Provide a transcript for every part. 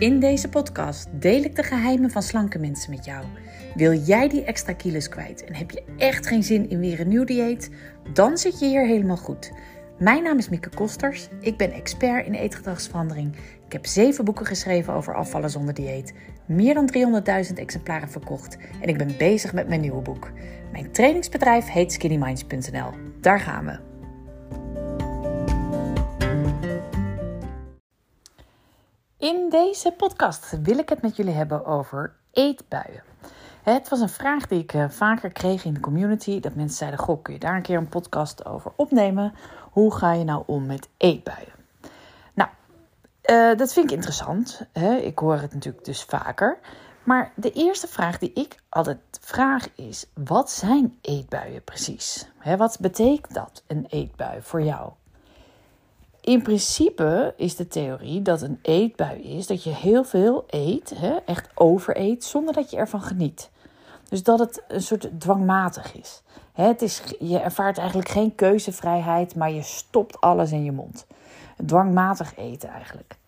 In deze podcast deel ik de geheimen van slanke mensen met jou. Wil jij die extra kilo's kwijt en heb je echt geen zin in weer een nieuw dieet? Dan zit je hier helemaal goed. Mijn naam is Mieke Kosters. Ik ben expert in eetgedragsverandering. Ik heb zeven boeken geschreven over afvallen zonder dieet. Meer dan 300.000 exemplaren verkocht. En ik ben bezig met mijn nieuwe boek. Mijn trainingsbedrijf heet skinnyminds.nl. Daar gaan we. In deze podcast wil ik het met jullie hebben over eetbuien. Het was een vraag die ik eh, vaker kreeg in de community. Dat mensen zeiden: Goh, kun je daar een keer een podcast over opnemen? Hoe ga je nou om met eetbuien? Nou, uh, dat vind ik interessant. Hè? Ik hoor het natuurlijk dus vaker. Maar de eerste vraag die ik altijd vraag is: wat zijn eetbuien precies? Wat betekent dat, een eetbui voor jou? In principe is de theorie dat een eetbui is dat je heel veel eet, hè, echt overeet, zonder dat je ervan geniet. Dus dat het een soort dwangmatig is. Hè, het is je ervaart eigenlijk geen keuzevrijheid, maar je stopt alles in je mond. Dwangmatig eten eigenlijk.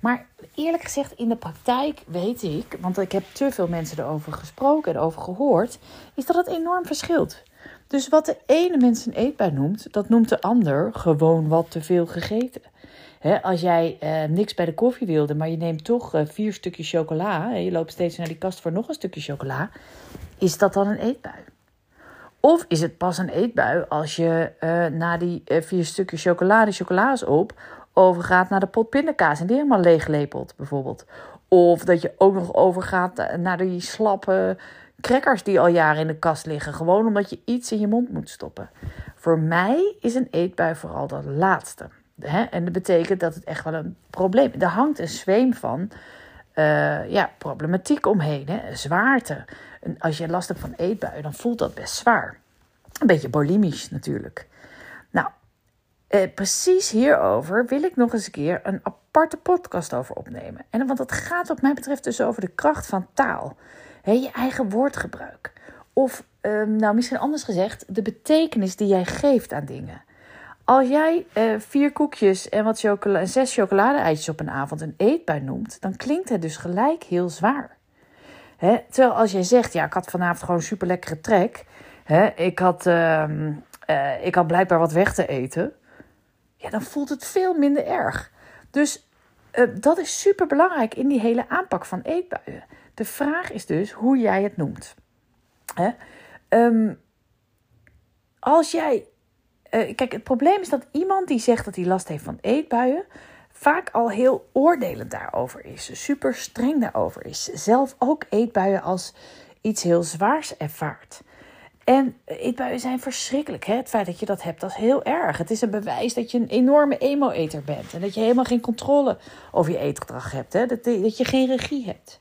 Maar eerlijk gezegd, in de praktijk weet ik, want ik heb te veel mensen erover gesproken en over gehoord, is dat het enorm verschilt. Dus wat de ene mens een eetbui noemt, dat noemt de ander gewoon wat te veel gegeten. als jij eh, niks bij de koffie wilde, maar je neemt toch eh, vier stukjes chocola en je loopt steeds naar die kast voor nog een stukje chocola, is dat dan een eetbui? Of is het pas een eetbui als je uh, na die vier stukjes chocola, de chocola's op, overgaat naar de pot pindakaas en die helemaal leeglepelt, bijvoorbeeld. Of dat je ook nog overgaat naar die slappe crackers die al jaren in de kast liggen. Gewoon omdat je iets in je mond moet stoppen. Voor mij is een eetbui vooral dat laatste. Hè? En dat betekent dat het echt wel een probleem is. Er hangt een zweem van uh, ja, problematiek omheen. Hè? Zwaarte. En als je last hebt van eetbuien, dan voelt dat best zwaar. Een beetje bulimisch natuurlijk. Nou, eh, precies hierover wil ik nog eens een keer een aparte podcast over opnemen. En, want het gaat wat mij betreft dus over de kracht van taal je eigen woordgebruik. Of, ehm, nou misschien anders gezegd, de betekenis die jij geeft aan dingen. Als jij uh, vier koekjes en, wat zes chocolade-eitjes op een avond een eetbui noemt, dan klinkt het dus gelijk heel zwaar. Terwijl als jij zegt, ja, ik had vanavond gewoon super lekkere trek. Hè? Ik, had, uh, uh, ik had blijkbaar wat weg te eten. Ja, dan voelt het veel minder erg. Dus uh, dat is super belangrijk in die hele aanpak van eetbuien. De vraag is dus hoe jij het noemt. Hè? Um, als jij. Uh, kijk, het probleem is dat iemand die zegt dat hij last heeft van eetbuien. vaak al heel oordelend daarover is. Super streng daarover is. Zelf ook eetbuien als iets heel zwaars ervaart. En eetbuien zijn verschrikkelijk. Hè? Het feit dat je dat hebt, dat is heel erg. Het is een bewijs dat je een enorme emo-eter bent. En dat je helemaal geen controle over je eetgedrag hebt. Hè? Dat, dat je geen regie hebt.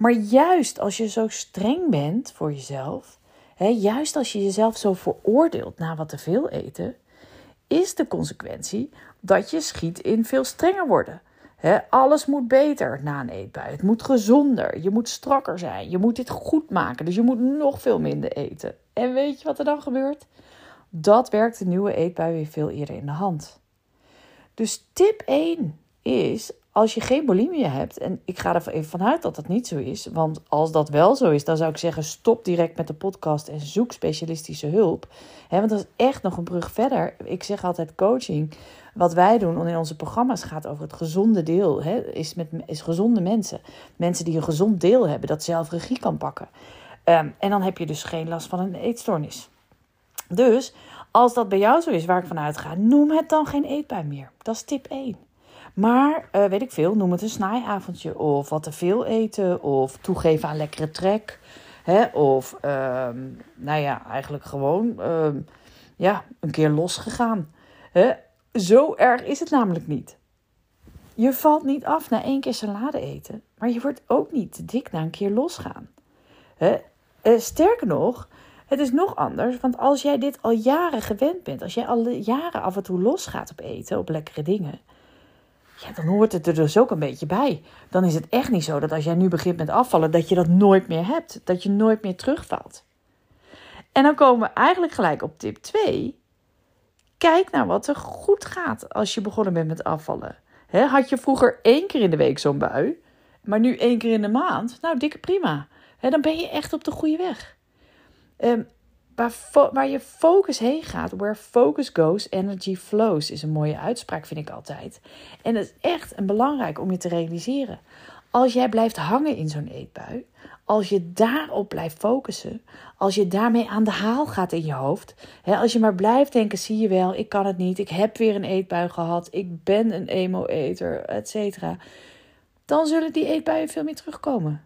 Maar juist als je zo streng bent voor jezelf, hè, juist als je jezelf zo veroordeelt na wat te veel eten, is de consequentie dat je schiet in veel strenger worden. alles moet beter na een eetbui. Het moet gezonder. Je moet strakker zijn. Je moet dit goed maken. Dus je moet nog veel minder eten. En weet je wat er dan gebeurt? Dat werkt de nieuwe eetbui weer veel eerder in de hand. Dus tip 1 is: als je geen bulimie hebt, en ik ga er even vanuit dat dat niet zo is, want als dat wel zo is, dan zou ik zeggen: stop direct met de podcast en zoek specialistische hulp. want dat is echt nog een brug verder. Ik zeg altijd: coaching, wat wij doen in onze programma's gaat over het gezonde deel. is, met, is gezonde mensen. Mensen die een gezond deel hebben, dat zelf regie kan pakken. Ehm, en dan heb je dus geen last van een eetstoornis. Dus als dat bij jou zo is, waar ik vanuit ga, noem het dan geen eetbui meer. Dat is tip 1. Maar uh, weet ik veel, noem het een snijavondje. Of wat te veel eten. Of toegeven aan lekkere trek. Hè? Of, um, nou ja, eigenlijk gewoon um, ja, een keer losgegaan. Hè? Zo erg is het namelijk niet. Je valt niet af na één keer salade eten. Maar je wordt ook niet te dik na een keer losgaan. Hè? Uh, sterker nog, het is nog anders. Want als jij dit al jaren gewend bent. Als jij al jaren af en toe losgaat op eten, op lekkere dingen ja, dan hoort het er dus ook een beetje bij. Dan is het echt niet zo dat als jij nu begint met afvallen, dat je dat nooit meer hebt. Dat je nooit meer terugvalt. En dan komen we eigenlijk gelijk op tip 2. Kijk naar wat er goed gaat als je begonnen bent met afvallen. had je vroeger één keer in de week zo'n bui, maar nu één keer in de maand? Nou, dikke prima. dan ben je echt op de goede weg. Um, waar, waar, je focus heen gaat, where focus goes, energy flows, is een mooie uitspraak, vind ik altijd. En dat is echt een belangrijk om je te realiseren. Als jij blijft hangen in zo'n eetbui, als je daarop blijft focussen, als je daarmee aan de haal gaat in je hoofd, hè, als je maar blijft denken, zie je wel, ik kan het niet, ik heb weer een eetbui gehad, ik ben een emo-eter, et cetera, dan zullen die eetbuien veel meer terugkomen.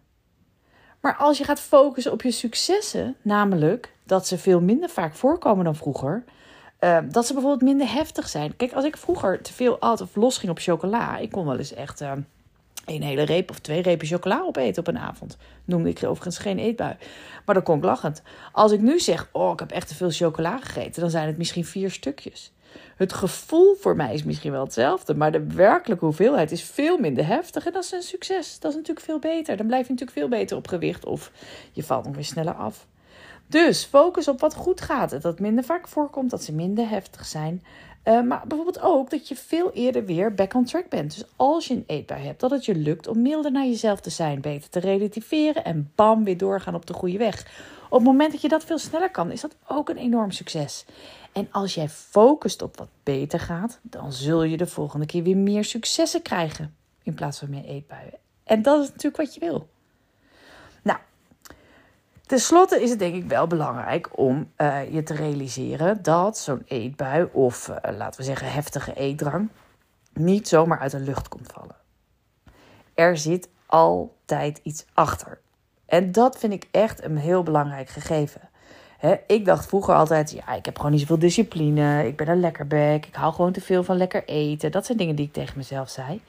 Maar als je gaat focussen op je successen, namelijk dat ze veel minder vaak voorkomen dan vroeger, uh, dat ze bijvoorbeeld minder heftig zijn. Kijk, als ik vroeger te veel at of losging op chocola, ik kon wel eens echt. Uh, een hele reep of twee repen chocola opeten op een avond. Noemde ik overigens geen eetbui. Maar dat kon ik lachend. Als ik nu zeg, oh, ik heb echt te veel chocola gegeten, dan zijn het misschien vier stukjes. Het gevoel voor mij is misschien wel hetzelfde, maar de werkelijke hoeveelheid is veel minder heftig. En dat is een succes. Dat is natuurlijk veel beter. Dan blijf je natuurlijk veel beter op gewicht of je valt nog weer sneller af. Dus focus op wat goed gaat. Dat het minder vaak voorkomt, dat ze minder heftig zijn. Uh, maar bijvoorbeeld ook dat je veel eerder weer back on track bent. Dus als je een eetbui hebt, dat het je lukt om milder naar jezelf te zijn, beter te relativeren en bam, weer doorgaan op de goede weg. Op het moment dat je dat veel sneller kan, is dat ook een enorm succes. En als jij focust op wat beter gaat, dan zul je de volgende keer weer meer successen krijgen in plaats van meer eetbuien. En dat is natuurlijk wat je wil. Ten slotte is het denk ik wel belangrijk om uh, je te realiseren dat zo'n eetbui of uh, laten we zeggen heftige eetdrang niet zomaar uit de lucht komt vallen. Er zit altijd iets achter. En dat vind ik echt een heel belangrijk gegeven. ik dacht vroeger altijd, ja, ik heb gewoon niet zoveel discipline. Ik ben een lekkerbek. Ik hou gewoon te veel van lekker eten. Dat zijn dingen die ik tegen mezelf zei.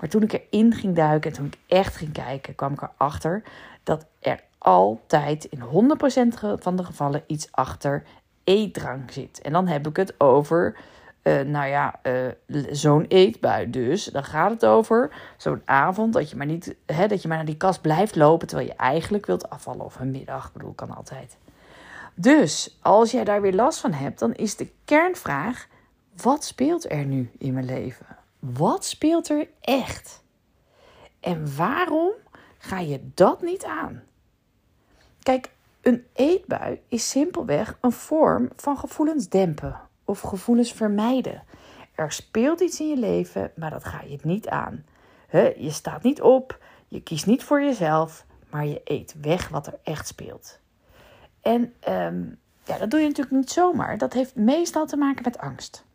Maar toen ik erin ging duiken en toen ik echt ging kijken, kwam ik erachter dat er altijd in 100% van de gevallen iets achter eetdrang zit. En dan heb ik het over, uh, nou ja, uh, zo'n eetbui dus. Dan gaat het over zo'n avond dat je maar niet, hè, dat je maar naar die kast blijft lopen terwijl je eigenlijk wilt afvallen. Of een middag, ik bedoel, kan altijd. Dus als jij daar weer last van hebt, dan is de kernvraag: wat speelt er nu in mijn leven? Wat speelt er echt? En waarom ga je dat niet aan? Kijk, een eetbui is simpelweg een vorm van gevoelens dempen of gevoelens vermijden. Er speelt iets in je leven, maar dat ga je niet aan. je staat niet op, je kiest niet voor jezelf, maar je eet weg wat er echt speelt. En ehm, ja, dat doe je natuurlijk niet zomaar. Dat heeft meestal te maken met angst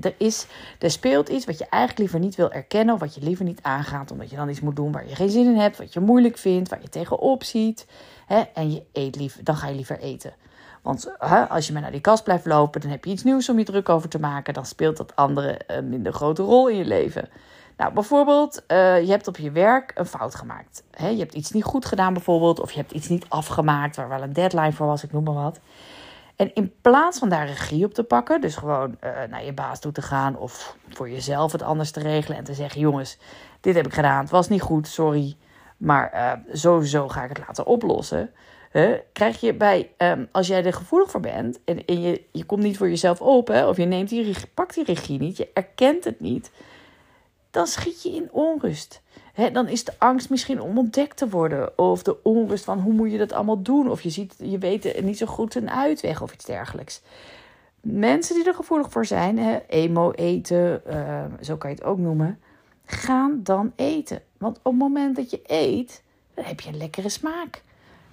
er, is, er speelt iets wat je eigenlijk liever niet wil erkennen of wat je liever niet aangaat, omdat je dan iets moet doen waar je geen zin in hebt, wat je moeilijk vindt, waar je tegenop ziet. En je eet liever, dan ga je liever eten. Want als je maar naar die kast blijft lopen, dan heb je iets nieuws om je druk over te maken. Dan speelt dat andere een minder grote rol in je leven. Nou, bijvoorbeeld, uh, je hebt op je werk een fout gemaakt. je hebt iets niet goed gedaan, bijvoorbeeld, of je hebt iets niet afgemaakt waar wel een deadline voor was, ik noem maar wat. En in plaats van daar regie op te pakken, dus gewoon uh, naar je baas toe te gaan of voor jezelf het anders te regelen en te zeggen: jongens, dit heb ik gedaan, het was niet goed, sorry, maar uh, sowieso ga ik het laten oplossen. krijg je bij, um, als jij er gevoelig voor bent en, je, je komt niet voor jezelf op, hè, of je neemt die, pakt die regie niet, je erkent het niet, dan schiet je in onrust dan is de angst misschien om ontdekt te worden. Of de onrust van hoe moet je dat allemaal doen. Of je, ziet, je weet niet zo goed een uitweg of iets dergelijks. Mensen die er gevoelig voor zijn, emo eten, uh, zo kan je het ook noemen, gaan dan eten. Want op het moment dat je eet, dan heb je een lekkere smaak.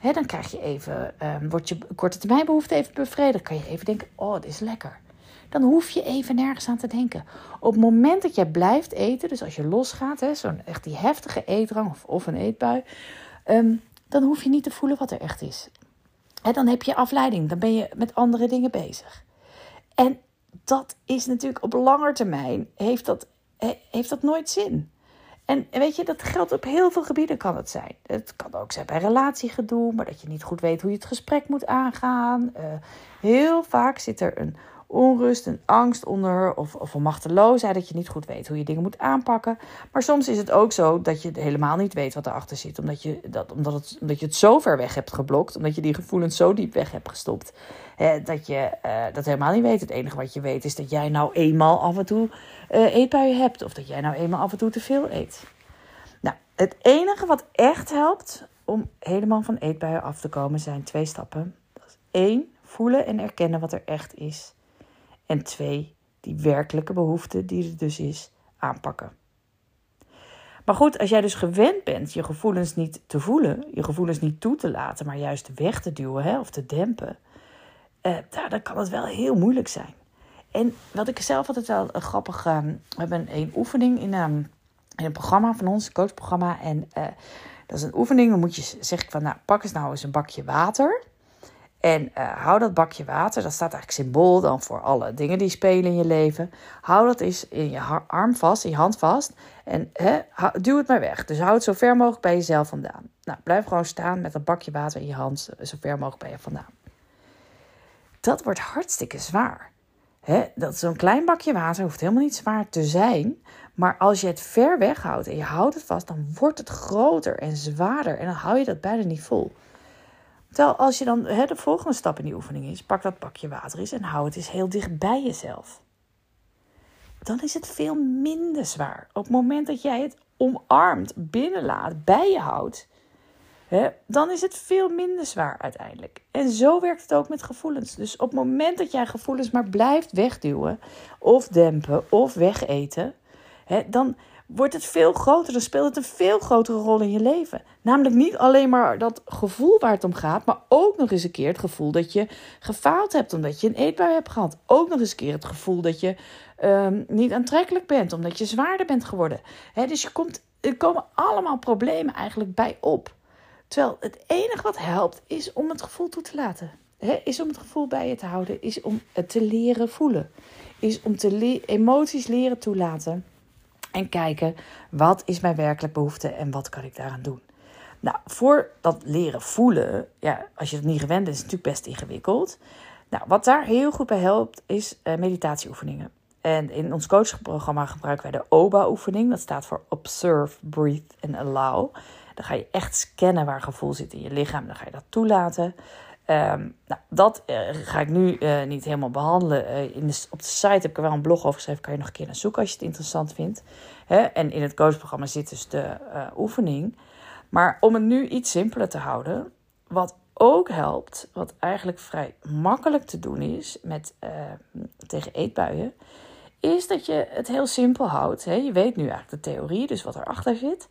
dan krijg je even, uh, wordt je korte termijn behoefte even bevredigd. Kan je even denken, oh, dit is lekker dan hoef je even nergens aan te denken. Op het moment dat jij blijft eten, dus als je losgaat, zo'n echt die heftige eetrang of, of een eetbui, ehm, dan hoef je niet te voelen wat er echt is. Dan heb je afleiding, dan ben je met andere dingen bezig. En dat is natuurlijk op lange termijn, heeft dat, heeft dat nooit zin. En weet je, dat geldt op heel veel gebieden kan het zijn. Het kan ook zijn bij relatiegedoe, maar dat je niet goed weet hoe je het gesprek moet aangaan. Uh, heel vaak zit er een onrust en angst onder of, of een machteloosheid dat je niet goed weet hoe je dingen moet aanpakken. Maar soms is het ook zo dat je helemaal niet weet wat erachter zit, omdat je, dat, omdat het, omdat je het zo ver weg hebt geblokt, omdat je die gevoelens zo diep weg hebt gestopt, hè, dat je uh, dat helemaal niet weet. Het enige wat je weet is dat jij nou eenmaal af en toe uh, eetbuien hebt of dat jij nou eenmaal af en toe te veel eet. Nou, het enige wat echt helpt om helemaal van eetbuien af te komen zijn twee stappen. Dat is voelen en erkennen wat er echt is. En twee, die werkelijke behoefte die er dus is, aanpakken. Maar goed, als jij dus gewend bent je gevoelens niet te voelen, je gevoelens niet toe te laten, maar juist weg te duwen hè, of te dempen, eh, dan kan het wel heel moeilijk zijn. En wat ik zelf altijd wel een grappig. Uh, we hebben een oefening in, um, in een programma van ons, een coachprogramma. En uh, dat is een oefening. Dan moet je zeg ik van, nou, pak eens nou eens een bakje water. En uh, hou dat bakje water, dat staat eigenlijk symbool dan voor alle dingen die spelen in je leven. Hou dat eens in je arm vast, in je hand vast. En hè, duw het maar weg. Dus hou het zo ver mogelijk bij jezelf vandaan. Nou, blijf gewoon staan met dat bakje water in je hand, zo ver mogelijk bij je vandaan. Dat wordt hartstikke zwaar. Dat zo'n klein bakje water hoeft helemaal niet zwaar te zijn. Maar als je het ver weg houdt en je houdt het vast, dan wordt het groter en zwaarder. En dan hou je dat bijna niet vol. Terwijl als je dan de volgende stap in die oefening is, pak dat bakje water eens en hou het eens heel dicht bij jezelf. Dan is het veel minder zwaar. Op het moment dat jij het omarmt, binnenlaat, bij je houdt, dan is het veel minder zwaar uiteindelijk. En zo werkt het ook met gevoelens. Dus op het moment dat jij gevoelens maar blijft wegduwen, of dempen, of wegeten, dan wordt het veel groter. Dan speelt het een veel grotere rol in je leven. Namelijk niet alleen maar dat gevoel waar het om gaat, maar ook nog eens een keer het gevoel dat je gefaald hebt omdat je een eetbui hebt gehad. Ook nog eens een keer het gevoel dat je um, niet aantrekkelijk bent omdat je zwaarder bent geworden. dus je komt, er komen allemaal problemen eigenlijk bij op. Terwijl het enige wat helpt is om het gevoel toe te laten. is om het gevoel bij je te houden, is om het te leren voelen. Is om te emoties leren toelaten en kijken wat is mijn werkelijk behoefte en wat kan ik daaraan doen. Nou, voor dat leren voelen, ja, als je het niet gewend bent, is het natuurlijk best ingewikkeld. Nou, wat daar heel goed bij helpt, is uh, meditatieoefeningen. En in ons coachprogramma gebruiken wij de OBA-oefening. Dat staat voor Observe, Breathe and Allow. Dan ga je echt scannen waar gevoel zit in je lichaam. Dan ga je dat toelaten. Um, nou, dat uh, ga ik nu uh, niet helemaal behandelen. Uh, in de, op de site heb ik er wel een blog over geschreven. Kan je nog een keer naar zoeken als je het interessant vindt. Hè? En in het coachprogramma zit dus de oefening. Maar om het nu iets simpeler te houden. Wat ook helpt, wat eigenlijk vrij makkelijk te doen is met, tegen eetbuien. Is dat je het heel simpel houdt. Hè? Je weet nu eigenlijk de theorie, dus wat erachter zit.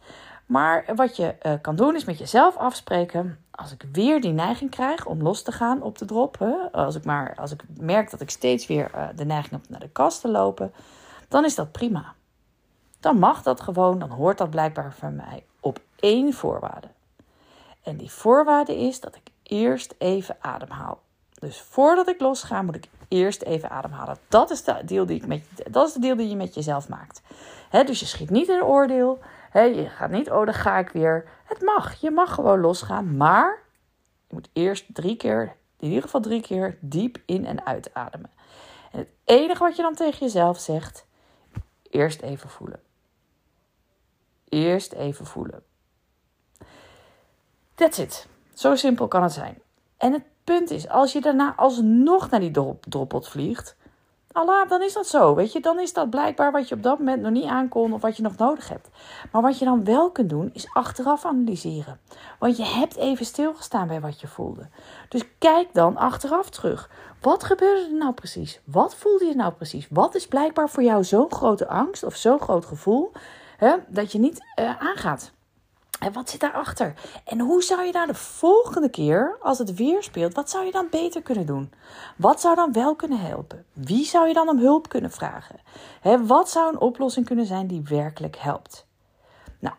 Maar wat je uh, kan doen is met jezelf afspreken. Als ik weer die neiging krijg om los te gaan op de drop. Hè, als, ik maar, als ik merk dat ik steeds weer uh, de neiging heb naar de kast te lopen. Dan is dat prima. Dan mag dat gewoon. Dan hoort dat blijkbaar van mij op één voorwaarde. En die voorwaarde is dat ik eerst even ademhaal. Dus voordat ik losga, moet ik eerst even ademhalen. Dat is de deal die, ik met, dat is de deal die je met jezelf maakt. Dus je schiet niet in oordeel je gaat niet, oh, dan ga ik weer. Het mag. Je mag gewoon losgaan. Maar je moet eerst drie keer, in ieder geval drie keer, diep in en uitademen. En het enige wat je dan tegen jezelf zegt, eerst even voelen. Eerst even voelen. That's it. Zo simpel kan het zijn. En het punt is, als je daarna alsnog naar die droppot vliegt, Allah, dan is dat zo. Weet je, dan is dat blijkbaar wat je op dat moment nog niet aankon of wat je nog nodig hebt. Maar wat je dan wel kunt doen, is achteraf analyseren. Want je hebt even stilgestaan bij wat je voelde. Dus kijk dan achteraf terug. Wat gebeurde er nou precies? Wat voelde je nou precies? Wat is blijkbaar voor jou zo'n grote angst of zo'n groot gevoel hè, dat je niet uh, aangaat? En wat zit daarachter? En hoe zou je daar de volgende keer, als het weer speelt, wat zou je dan beter kunnen doen? Wat zou dan wel kunnen helpen? Wie zou je dan om hulp kunnen vragen? wat zou een oplossing kunnen zijn die werkelijk helpt? Nou,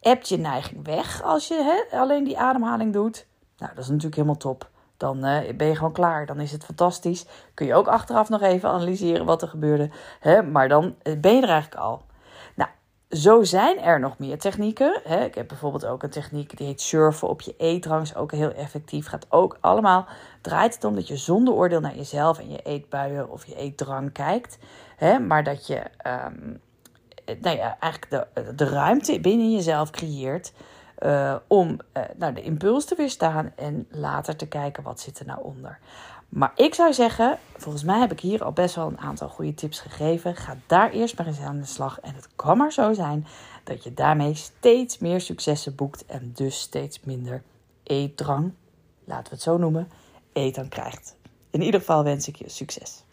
hebt je neiging weg als je alleen die ademhaling doet? Nou, dat is natuurlijk helemaal top. Dan uh, ben je gewoon klaar. Dan is het fantastisch. Kun je ook achteraf nog even analyseren wat er gebeurde. maar dan eh, ben je er eigenlijk al. Zo zijn er nog meer technieken. Hè. Ik heb bijvoorbeeld ook een techniek die heet surfen op je eetdrang. Ook heel effectief. Gaat ook allemaal, draait het om dat je zonder oordeel naar jezelf en je eetbuien of je eetdrang kijkt. Hè. Maar dat je um, nou ja, eigenlijk de, de ruimte binnen jezelf creëert. Uh, om uh, nou, de impuls te weerstaan en later te kijken wat zit er nou onder. Maar ik zou zeggen, volgens mij heb ik hier al best wel een aantal goede tips gegeven. Ga daar eerst maar eens aan de slag. En het kan maar zo zijn dat je daarmee steeds meer successen boekt en dus steeds minder eetdrang, laten we het zo noemen, eten krijgt. In ieder geval wens ik je succes.